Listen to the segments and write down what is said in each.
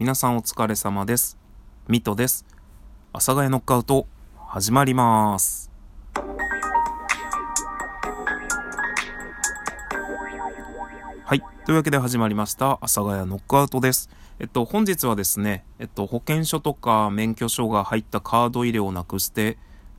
皆さんお疲れ様です。ミトです。阿佐ヶ谷ノックアウト、始まります。はい。というわけで始まりました、阿佐ヶ谷ノックアウトです。えっと、本日はですね、えっと、保険証とか免許証が入ったカード入れをなくして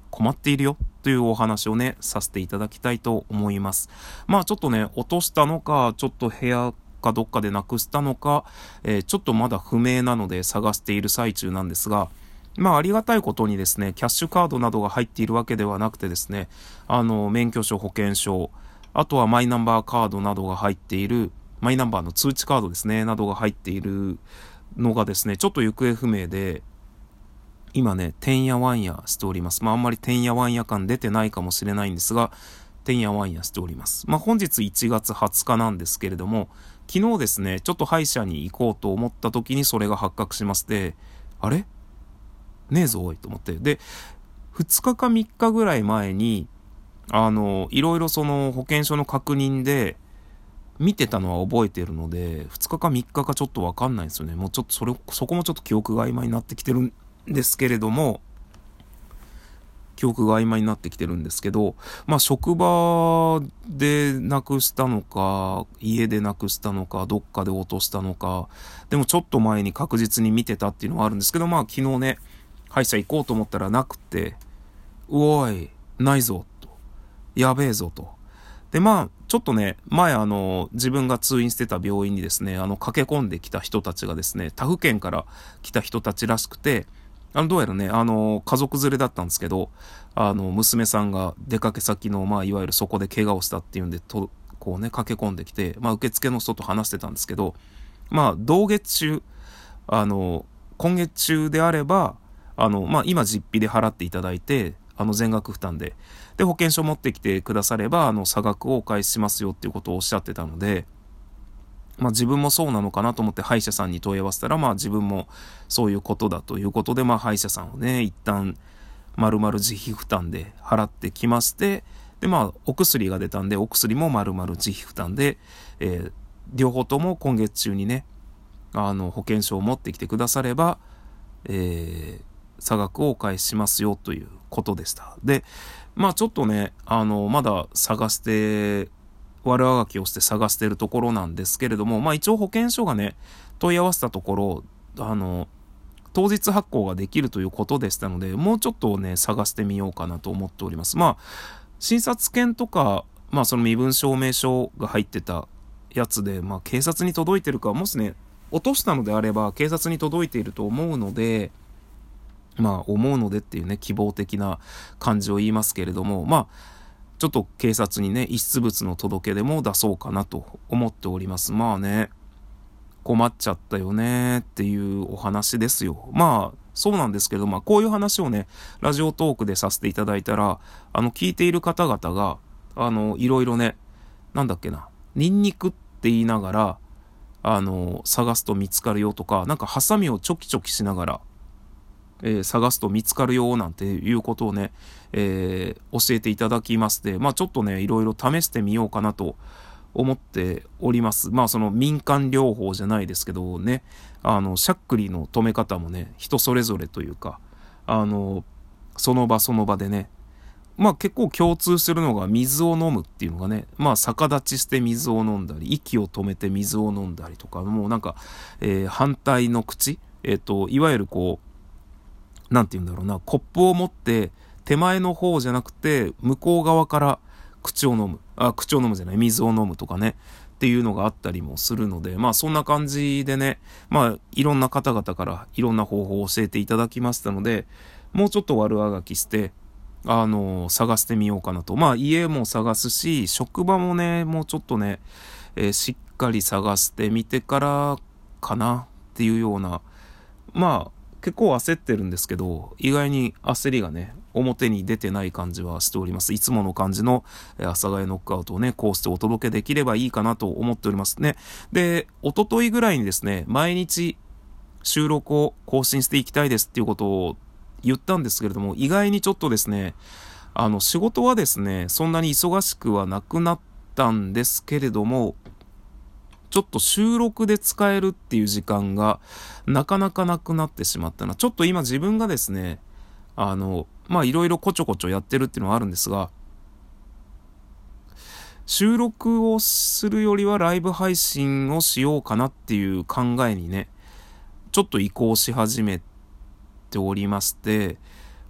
困っているよというお話をね、させていただきたいと思います。まあちょっとね、落としたのか、ちょっと部屋かどっかでなくしたのか、えー、ちょっとまだ不明なので探している最中なんですが、まあ、ありがたいことにですね、キャッシュカードなどが入っているわけではなくてですね、あの、免許証、保険証、あとはマイナンバーカードなどが入っている、マイナンバーの通知カードですね、などが入っているのがですね、ちょっと行方不明で、今ね、てんやわんやしております。まあ、あんまりてんやわんや感出てないかもしれないんですが、てんやわんやしております。まあ、本日1月20日なんですけれども、昨日ですね、ちょっと歯医者に行こうと思った時にそれが発覚しまして、あれ？ねえぞ、おいと思って。で、2日か3日ぐらい前に、あの、いろいろその保険証の確認で、見てたのは覚えてるので、2日か3日かちょっとわかんないですよね。もうちょっとそれ、そこもちょっと記憶が曖昧になってきてるんですけれども、記憶が曖昧になってきてるんですけど、まあ職場でなくしたのか、家でなくしたのか、どっかで落としたのか、でもちょっと前に確実に見てたっていうのはあるんですけど、まあ昨日ね、歯医者行こうと思ったらなくて、うおい、ないぞ、と。やべえぞ、と。で、まあ、ちょっとね、前あの、自分が通院してた病院にですね、あの、駆け込んできた人たちがですね、他府県から来た人たちらしくて、あの、どうやらね、あの、家族連れだったんですけど、あの、娘さんが出かけ先の、まあ、いわゆるそこで怪我をしたっていうんで、と、こうね、駆け込んできて、まあ、受付の人と話してたんですけど、まあ、同月中、あの、今月中であれば、あの、まあ、今実費で払っていただいて、あの、全額負担で、で、保険証持ってきてくだされば、あの、差額をお返ししますよっていうことをおっしゃってたので、まあ自分もそうなのかなと思って歯医者さんに問い合わせたら、まあ自分もそういうことだということで、まあ歯医者さんをね、一旦丸々自費負担で払ってきまして、でまあお薬が出たんで、お薬も丸々自費負担で、えー、両方とも今月中にね、あの保険証を持ってきてくだされば、えー、差額をお返ししますよということでした。で、まあちょっとね、あの、まだ探して悪あがきをして探してるところなんですけれども、まあ一応保険証がね、問い合わせたところ、あの、当日発行ができるということでしたので、もうちょっとね、探してみようかなと思っております。まあ、診察券とか、まあその身分証明書が入ってたやつで、まあ警察に届いてるか、もしね、落としたのであれば警察に届いていると思うので、まあ思うのでっていうね、希望的な感じを言いますけれども、まあ、ちょっと警察にね、遺失物の届け出も出そうかなと思っております。まあね、困っちゃったよねっていうお話ですよ。まあ、そうなんですけど、まあ、こういう話をね、ラジオトークでさせていただいたら、あの、聞いている方々が、あの、いろいろね、なんだっけな、ニンニクって言いながら、あの、探すと見つかるよとか、なんかハサミをチョキチョキしながら、えー、探すと見つかるよなんていうことをね、えー、教えていただきまして、まあちょっとね、いろいろ試してみようかなと思っております。まあその民間療法じゃないですけどね、あの、しゃっくりの止め方もね、人それぞれというか、あの、その場その場でね、まあ結構共通するのが水を飲むっていうのがね、まあ逆立ちして水を飲んだり、息を止めて水を飲んだりとか、もうなんか、えー、反対の口、えっ、ー、と、いわゆるこう、なんて言うんだろうな、コップを持って、手前の方じゃなくて、向こう側から口を飲む。あ、口を飲むじゃない、水を飲むとかね。っていうのがあったりもするので、まあそんな感じでね、まあいろんな方々からいろんな方法を教えていただきましたので、もうちょっと悪あがきして、あの、探してみようかなと。まあ家も探すし、職場もね、もうちょっとね、えー、しっかり探してみてからかなっていうような、まあ結構焦ってるんですけど、意外に焦りがね、表に出てない感じはしております。いつもの感じの阿佐ヶ谷ノックアウトをね、こうしてお届けできればいいかなと思っておりますね。で、おとといぐらいにですね、毎日収録を更新していきたいですっていうことを言ったんですけれども、意外にちょっとですね、あの、仕事はですね、そんなに忙しくはなくなったんですけれども、ちょっと収録で使えるっていう時間がなかなかなくなってしまったな。ちょっと今自分がですね、あの、まあいろいろこちょこちょやってるっていうのはあるんですが、収録をするよりはライブ配信をしようかなっていう考えにね、ちょっと移行し始めておりまして、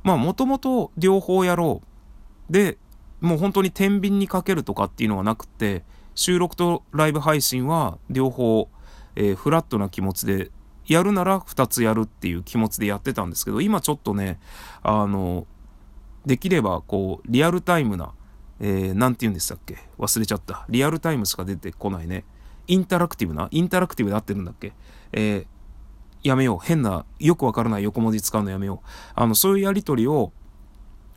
まあもともと両方やろう。で、もう本当に天秤にかけるとかっていうのはなくて、収録とライブ配信は両方、えー、フラットな気持ちで、やるなら2つやるっていう気持ちでやってたんですけど、今ちょっとね、あの、できればこう、リアルタイムな、えー、て言うんでしたっけ？忘れちゃった。リアルタイムしか出てこないね。インタラクティブな？インタラクティブで合ってるんだっけ？えー、やめよう。変な、よくわからない横文字使うのやめよう。あの、そういうやりとりを、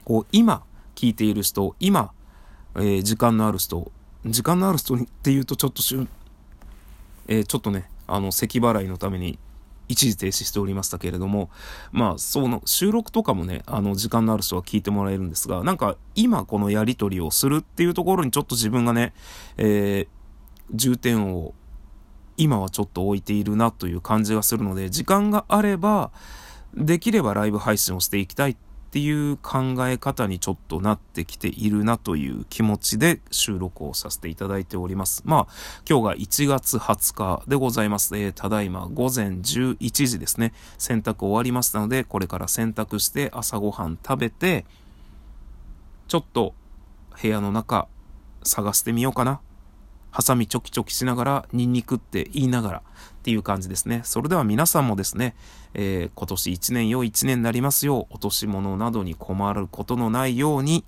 こう、今、聞いている人、今、えー、時間のある人、時間のある人にっていうとちょっとしゅ、えー、ちょっとね、あの、咳払いのために一時停止しておりましたけれども、まあ、その、収録とかもね、あの、時間のある人は聞いてもらえるんですが、なんか、今このやりとりをするっていうところにちょっと自分がね、えー、重点を今はちょっと置いているなという感じがするので、時間があれば、できればライブ配信をしていきたいっっていう考え方にちょっとなってきているなという気持ちで収録をさせていただいております。まあ、今日が1月20日でございます。えー、ただいま午前11時ですね。洗濯終わりましたので、これから洗濯して朝ごはん食べて、ちょっと部屋の中探してみようかな。ハサミチョキチョキしながら、ニンニクって言いながらっていう感じですね。それでは皆さんもですね、えー、今年1年良い1年になりますよう、落とし物などに困ることのないように、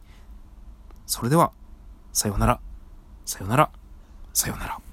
それでは、さようなら、さようなら、さようなら。